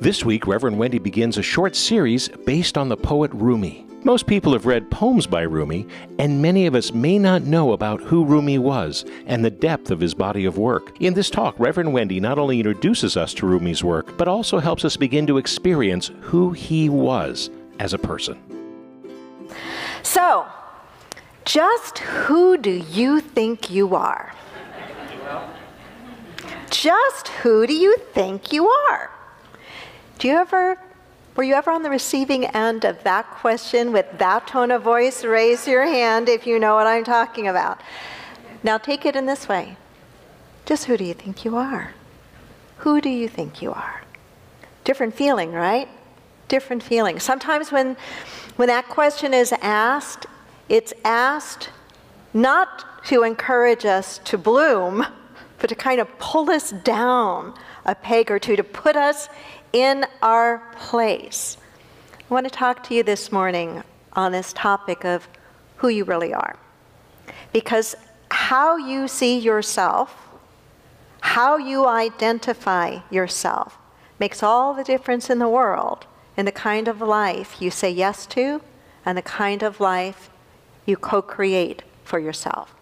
This week, Reverend Wendy begins a short series based on the poet Rumi. Most people have read poems by Rumi, and many of us may not know about who Rumi was and the depth of his body of work. In this talk, Reverend Wendy not only introduces us to Rumi's work, but also helps us begin to experience who he was as a person. So, just who do you think you are? Just who do you think you are? Do you ever, were you ever on the receiving end of that question with that tone of voice? Raise your hand if you know what I'm talking about. Now take it in this way just who do you think you are? Who do you think you are? Different feeling, right? Different feeling. Sometimes when, when that question is asked, it's asked not to encourage us to bloom, but to kind of pull us down a peg or two, to put us in our place. I want to talk to you this morning on this topic of who you really are. Because how you see yourself, how you identify yourself, makes all the difference in the world in the kind of life you say yes to and the kind of life you co create for yourself.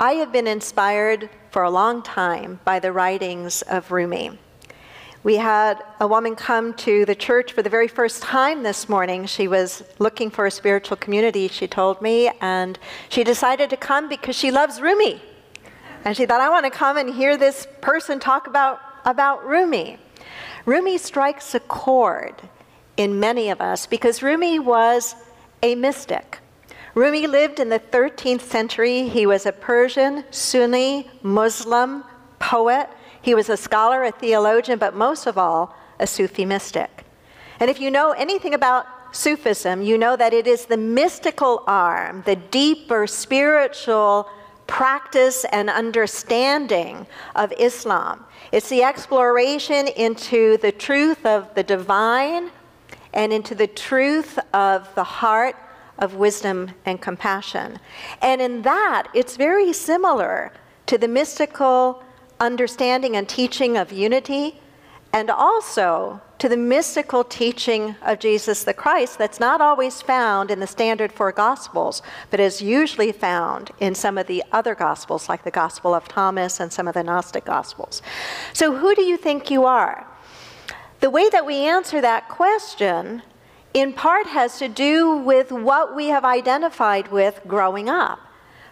I have been inspired for a long time by the writings of Rumi. We had a woman come to the church for the very first time this morning. She was looking for a spiritual community, she told me, and she decided to come because she loves Rumi. And she thought, I want to come and hear this person talk about, about Rumi. Rumi strikes a chord in many of us because Rumi was a mystic. Rumi lived in the 13th century. He was a Persian, Sunni, Muslim poet he was a scholar, a theologian, but most of all, a Sufi mystic. And if you know anything about Sufism, you know that it is the mystical arm, the deeper spiritual practice and understanding of Islam. It's the exploration into the truth of the divine and into the truth of the heart of wisdom and compassion. And in that, it's very similar to the mystical understanding and teaching of unity, and also to the mystical teaching of Jesus the Christ that's not always found in the standard four Gospels, but is usually found in some of the other Gospels, like the Gospel of Thomas and some of the Gnostic Gospels. So, who do you think you are? The way that we answer that question, in part, has to do with what we have identified with growing up.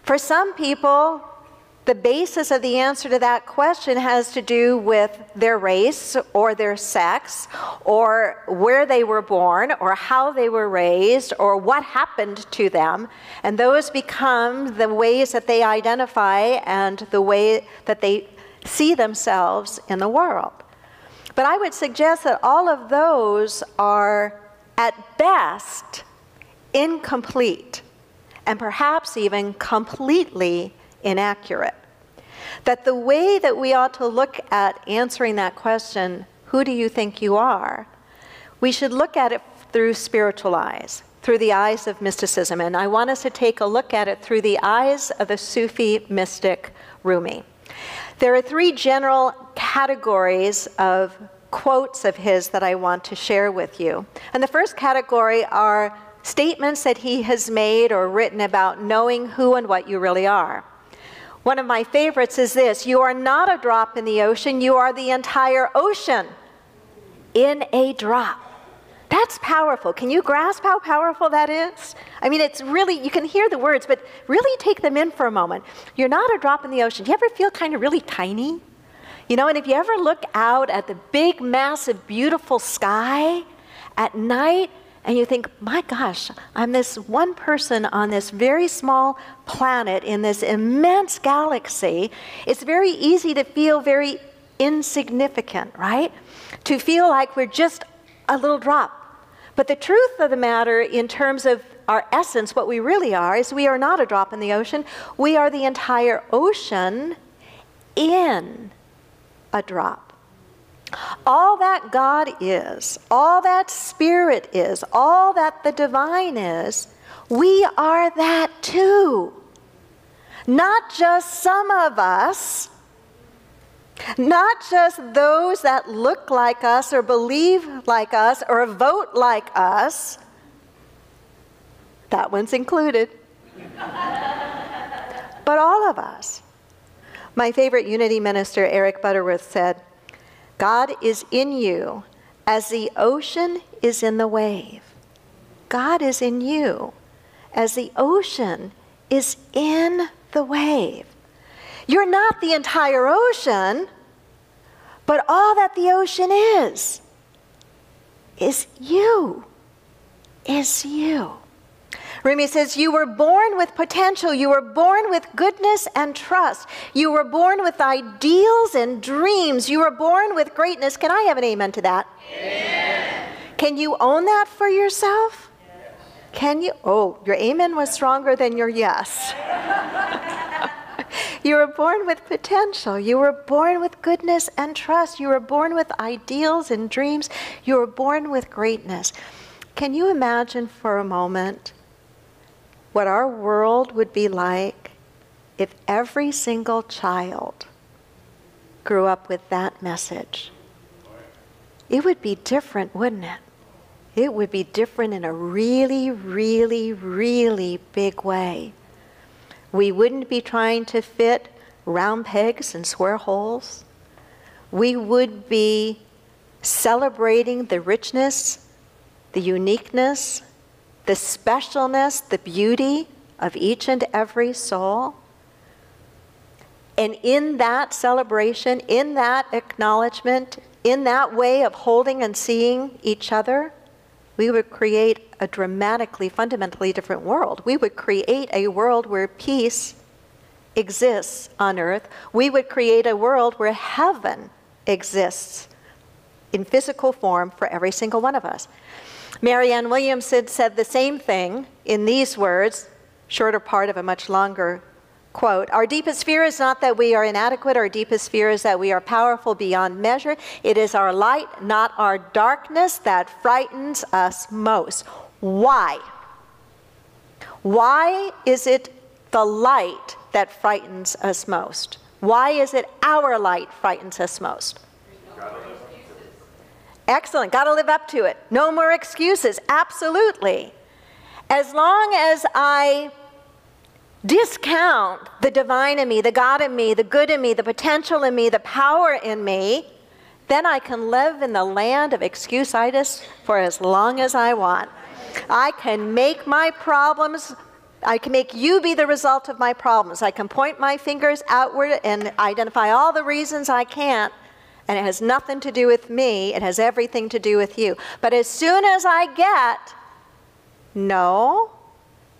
For some people, the basis of the answer to that question has to do with their race or their sex or where they were born or how they were raised or what happened to them. And those become the ways that they identify and the way that they see themselves in the world. But I would suggest that all of those are, at best, incomplete and perhaps even completely inaccurate. That the way that we ought to look at answering that question, who do you think you are? We should look at it through spiritual eyes, through the eyes of mysticism. And I want us to take a look at it through the eyes of the Sufi mystic Rumi. There are three general categories of quotes of his that I want to share with you. And the first category are statements that he has made or written about knowing who and what you really are. One of my favorites is this You are not a drop in the ocean, you are the entire ocean in a drop. That's powerful. Can you grasp how powerful that is? I mean, it's really, you can hear the words, but really take them in for a moment. You're not a drop in the ocean. Do you ever feel kind of really tiny? You know, and if you ever look out at the big, massive, beautiful sky at night, and you think, my gosh, I'm this one person on this very small planet in this immense galaxy. It's very easy to feel very insignificant, right? To feel like we're just a little drop. But the truth of the matter, in terms of our essence, what we really are, is we are not a drop in the ocean. We are the entire ocean in a drop. All that God is, all that Spirit is, all that the divine is, we are that too. Not just some of us, Not just those that look like us or believe like us or vote like us. That one's included. but all of us. My favorite unity minister, Eric Butterworth, said, God is in you as the ocean is in the wave. God is in you as the ocean is in the wave. You're not the entire ocean, but all that the ocean is, is you. Is you. Rumi says, You were born with potential. You were born with goodness and trust. You were born with ideals and dreams. You were born with greatness. Can I have an amen to that? Amen. Can you own that for yourself? Yes. Can you? Oh, your amen was stronger than your yes. you were born with potential. You were born with goodness and trust. You were born with ideals and dreams. You were born with greatness. Can you imagine for a moment what our world would be like if every single child grew up with that message. It would be different, wouldn't it? It would be different in a really, really, really big way. We wouldn't be trying to fit round pegs in square holes. We would be celebrating the richness, the uniqueness, the specialness, the beauty of each and every soul. And in that celebration, in that acknowledgement, in that way of holding and seeing each other, we would create a dramatically, fundamentally different world. We would create a world where peace exists on earth. We would create a world where heaven exists in physical form for every single one of us. Marianne Williamson said the same thing in these words, shorter part of a much longer quote. Our deepest fear is not that we are inadequate, our deepest fear is that we are powerful beyond measure. It is our light, not our darkness, that frightens us most. Why? Why is it the light that frightens us most? Why is it our light frightens us most? Excellent. Got to live up to it. No more excuses. Absolutely. As long as I discount the divine in me, the God in me, the good in me, the potential in me, the power in me, then I can live in the land of excuseitis for as long as I want. I can make my problems, I can make you be the result of my problems. I can point my fingers outward and identify all the reasons I can't and it has nothing to do with me, it has everything to do with you. But as soon as I get, no,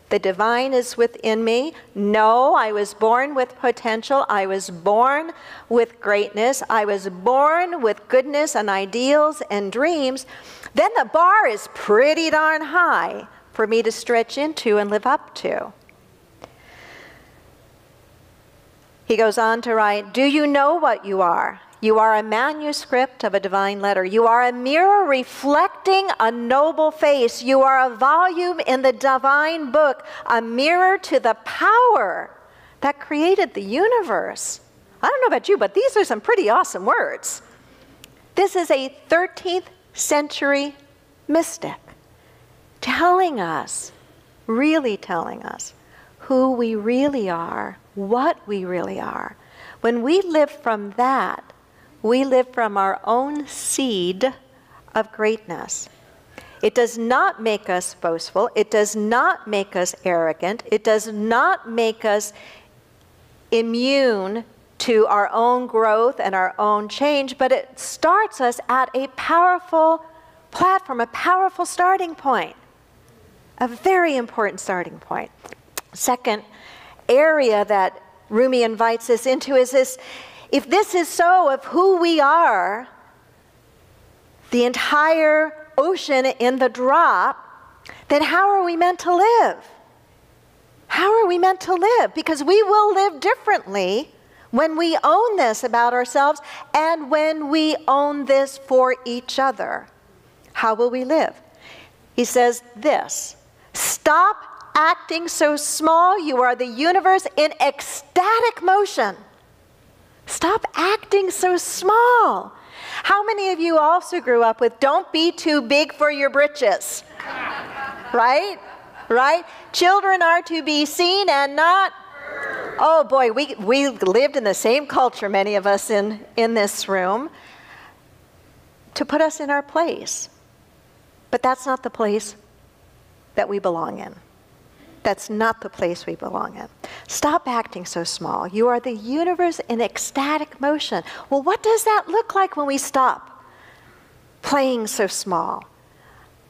the divine is within me. No, I was born with potential. I was born with greatness. I was born with goodness and ideals and dreams. Then the bar is pretty darn high for me to stretch into and live up to. He goes on to write Do you know what you are? You are a manuscript of a divine letter. You are a mirror reflecting a noble face. You are a volume in the divine book, a mirror to the power that created the universe. I don't know about you, but these are some pretty awesome words. This is a 13th century mystic telling us, really telling us, who we really are, what we really are. When we live from that, we live from our own seed of greatness. It does not make us boastful. It does not make us arrogant. It does not make us immune to our own growth and our own change, but it starts us at a powerful platform, a powerful starting point, a very important starting point. Second area that Rumi invites us into is this if this is so of who we are, the entire ocean in the drop, then how are we meant to live? How are we meant to live? Because we will live differently when we own this about ourselves and when we own this for each other. How will we live? He says this Stop acting so small. You are the universe in ecstatic motion. Stop acting so small. How many of you also grew up with don't be too big for your britches? right? Right? Children are to be seen and not. Oh boy, we, we lived in the same culture, many of us in, in this room, to put us in our place. But that's not the place that we belong in. That's not the place we belong in. Stop acting so small. You are the universe in ecstatic motion. Well, what does that look like when we stop playing so small?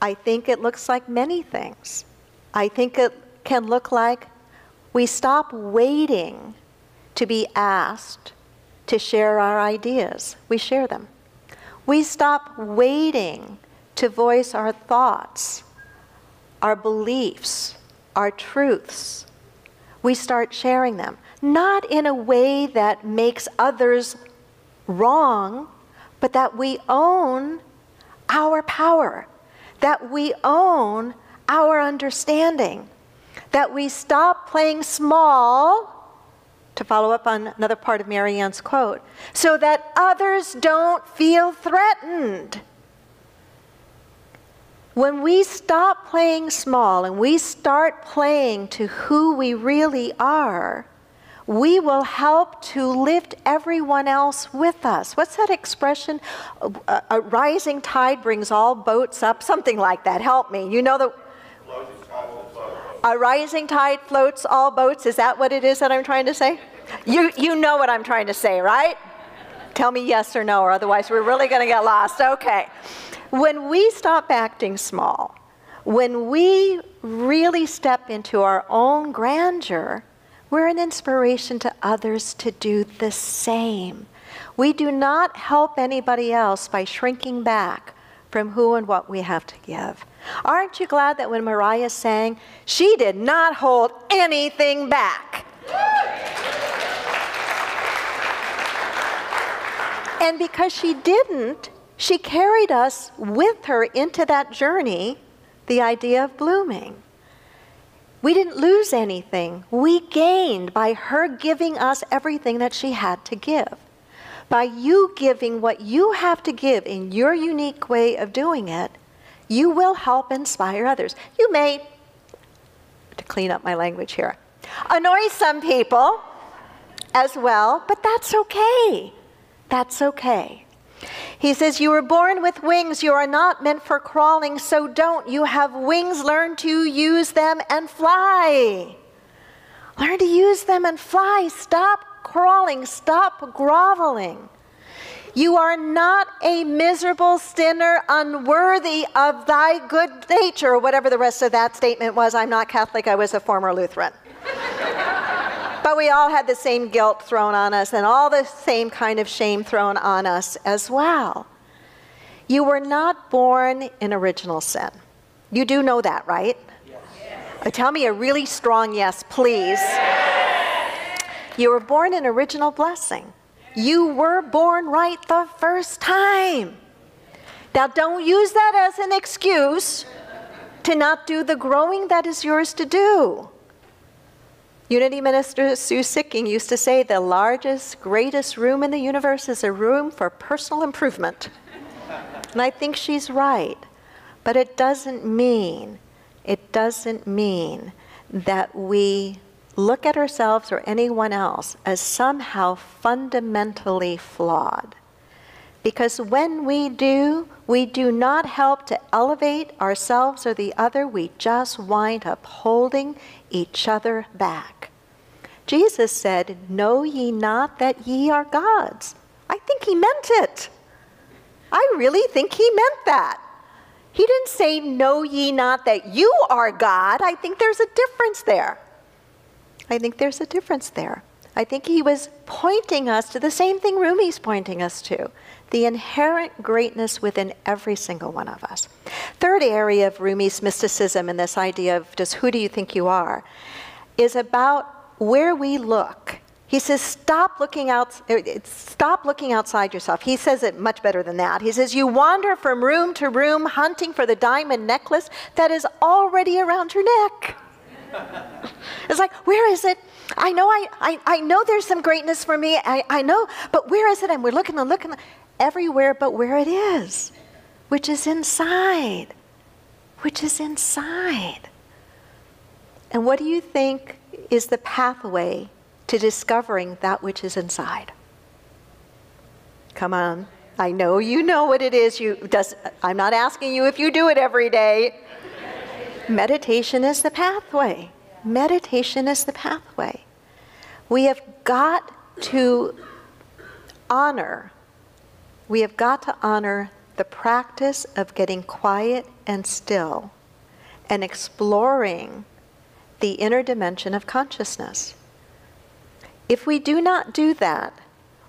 I think it looks like many things. I think it can look like we stop waiting to be asked to share our ideas. We share them. We stop waiting to voice our thoughts, our beliefs, our truths, we start sharing them. Not in a way that makes others wrong, but that we own our power, that we own our understanding, that we stop playing small, to follow up on another part of Marianne's quote, so that others don't feel threatened. When we stop playing small and we start playing to who we really are, we will help to lift everyone else with us. What's that expression? A, a, rising tide brings all boats up, something like that. Help me. You know the. A rising tide floats all boats. Is that what it is that I'm trying to say? You, you know what I'm trying to say, right? Tell me yes or no, or otherwise we're really going to get lost. Okay. When we stop acting small, when we really step into our own grandeur, we're an inspiration to others to do the same. We do not help anybody else by shrinking back from who and what we have to give. Aren't you glad that when Mariah sang, she did not hold anything back? And because she didn't, she carried us with her into that journey, the idea of blooming. We didn't lose anything. We gained by her giving us everything that she had to give. By you giving what you have to give in your unique way of doing it, you will help inspire others. You may, to clean up my language here, annoy some people as well, but that's okay. That's okay. He says, You were born with wings. You are not meant for crawling, so don't. You have wings. Learn to use them and fly. Learn to use them and fly. Stop crawling. Stop groveling. You are not a miserable sinner, unworthy of thy good nature, or whatever the rest of that statement was. I'm not Catholic, I was a former Lutheran. But we all had the same guilt thrown on us and all the same kind of shame thrown on us as well. You were not born in original sin. You do know that, right? Yes. Uh, tell me a really strong yes, please. Yes. You were born in original blessing. You were born right the first time. Now, don't use that as an excuse to not do the growing that is yours to do. Unity Minister Sue Sikking used to say the largest, greatest room in the universe is a room for personal improvement. and I think she's right. But it doesn't mean, it doesn't mean that we look at ourselves or anyone else as somehow fundamentally flawed. Because when we do, we do not help to elevate ourselves or the other, we just wind up holding each other back. Jesus said, Know ye not that ye are gods? I think he meant it. I really think he meant that. He didn't say, Know ye not that you are God. I think there's a difference there. I think there's a difference there. I think he was pointing us to the same thing Rumi's pointing us to the inherent greatness within every single one of us. Third area of Rumi's mysticism and this idea of just who do you think you are is about where we look. He says, stop looking out, stop looking outside yourself. He says it much better than that. He says, you wander from room to room hunting for the diamond necklace that is already around your neck. it's like, where is it? I know I, I, I know there's some greatness for me. I, I know, but where is it? And we're looking and looking everywhere but where it is, which is inside. Which is inside. And what do you think is the pathway to discovering that which is inside? Come on. I know you know what it is. You does, I'm not asking you if you do it every day. Meditation is the pathway. Meditation is the pathway. We have got to honor, we have got to honor the practice of getting quiet and still and exploring the inner dimension of consciousness. If we do not do that,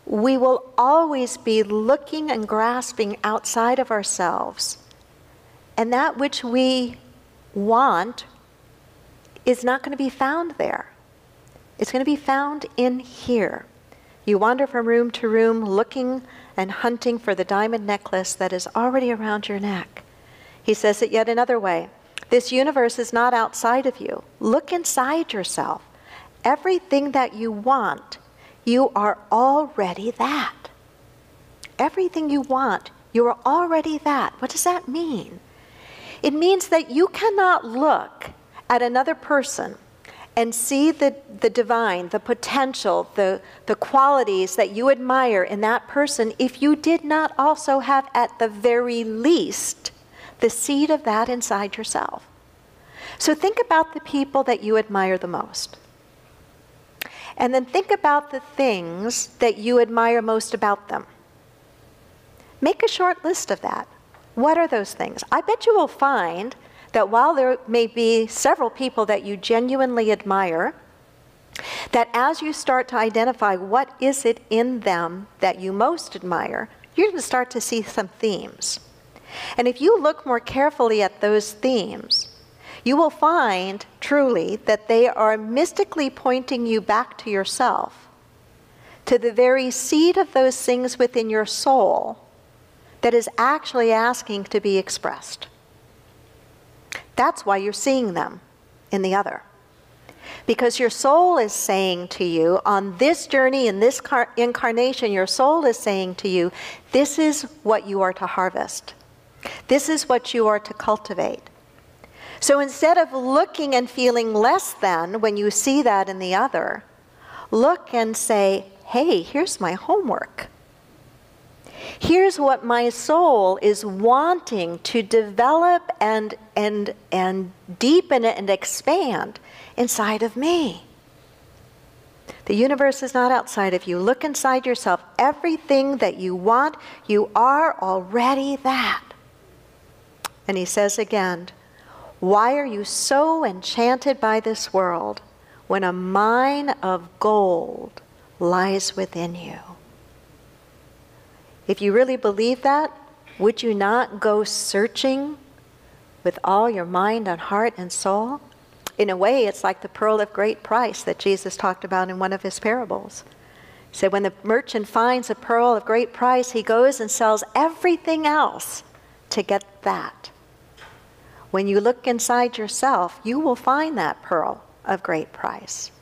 we will always be looking and grasping outside of ourselves. And that which we want is not going to be found there. It's going to be found in here. You wander from room to room looking and hunting for the diamond necklace that is already around your neck. He says it yet another way this universe is not outside of you. Look inside yourself. Everything that you want, you are already that. Everything you want, you are already that. What does that mean? It means that you cannot look at another person and see the, the divine, the potential, the, the qualities that you admire in that person if you did not also have, at the very least, the seed of that inside yourself. So think about the people that you admire the most. And then think about the things that you admire most about them. Make a short list of that. What are those things? I bet you will find that while there may be several people that you genuinely admire, that as you start to identify what is it in them that you most admire, you're going to start to see some themes. And if you look more carefully at those themes, you will find truly that they are mystically pointing you back to yourself, to the very seed of those things within your soul that is actually asking to be expressed. That's why you're seeing them in the other. Because your soul is saying to you, on this journey, in this car- incarnation, your soul is saying to you, this is what you are to harvest. This is what you are to cultivate. So instead of looking and feeling less than when you see that in the other, look and say, hey, here's my homework. Here's what my soul is wanting to develop and, and, and deepen and expand inside of me. The universe is not outside of you. Look inside yourself. Everything that you want, you are already that. And he says again, Why are you so enchanted by this world when a mine of gold lies within you? If you really believe that, would you not go searching with all your mind and heart and soul? In a way, it's like the pearl of great price that Jesus talked about in one of his parables. He said, when the merchant finds a pearl of great price, he goes and sells everything else to get that. When you look inside yourself, you will find that pearl of great price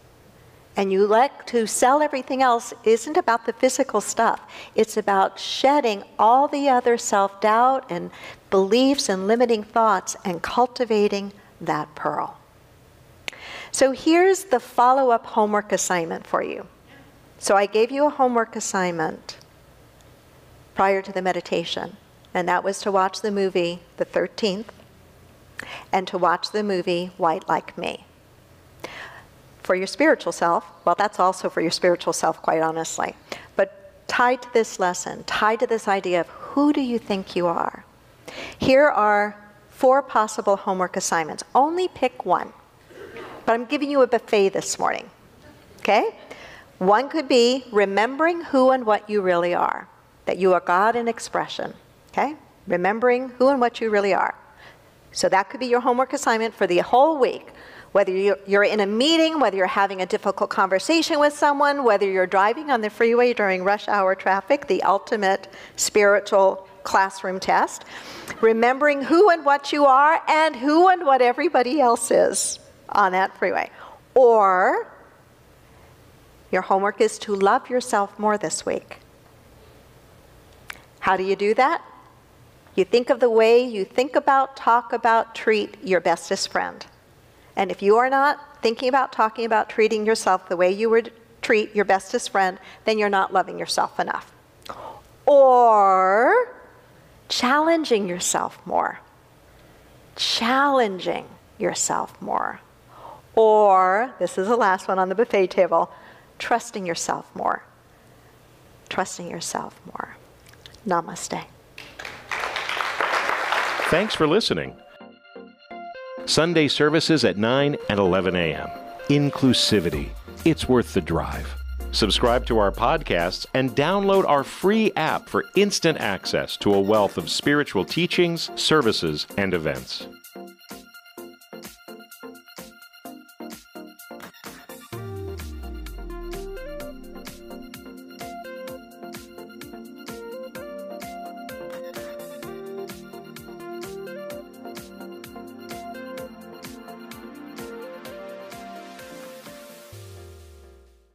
and you let to sell everything else isn't about the physical stuff. It's about shedding all the other self doubt and beliefs and limiting thoughts and cultivating that pearl. So here's the follow up homework assignment for you. So I gave you a homework assignment prior to the meditation, and that was to watch the movie The 13th and to watch the movie White Like Me for your spiritual self, well, that's also for your spiritual self, quite honestly. But tied to this lesson, tied to this idea of who do you think you are? Here are four possible homework assignments. Only pick one. But I'm giving you a buffet this morning. Okay? One could be remembering who and what you really are, that you are God in expression. Okay? Remembering who and what you really are. So that could be your homework assignment for the whole week. Whether you're in a meeting, whether you're having a difficult conversation with someone, whether you're driving on the freeway during rush hour traffic, the ultimate spiritual classroom test, remembering who and what you are and who and what everybody else is. on that freeway. Or your homework is to love yourself more this week. How do you do that? You think of the way you think about, talk about, treat your bestest friend. And if you are not thinking about, talking about, treating yourself the way you would treat your bestest friend, then you're not loving yourself enough. Or challenging yourself more. Challenging yourself more. Or, this is the last one on the buffet table, trusting yourself more. Trusting yourself more. Namaste. Thanks for listening. Sunday services at 9 and 11 a.m. Inclusivity. It's worth the drive. Subscribe to our podcasts and download our free app for instant access to a wealth of spiritual teachings, services, and events.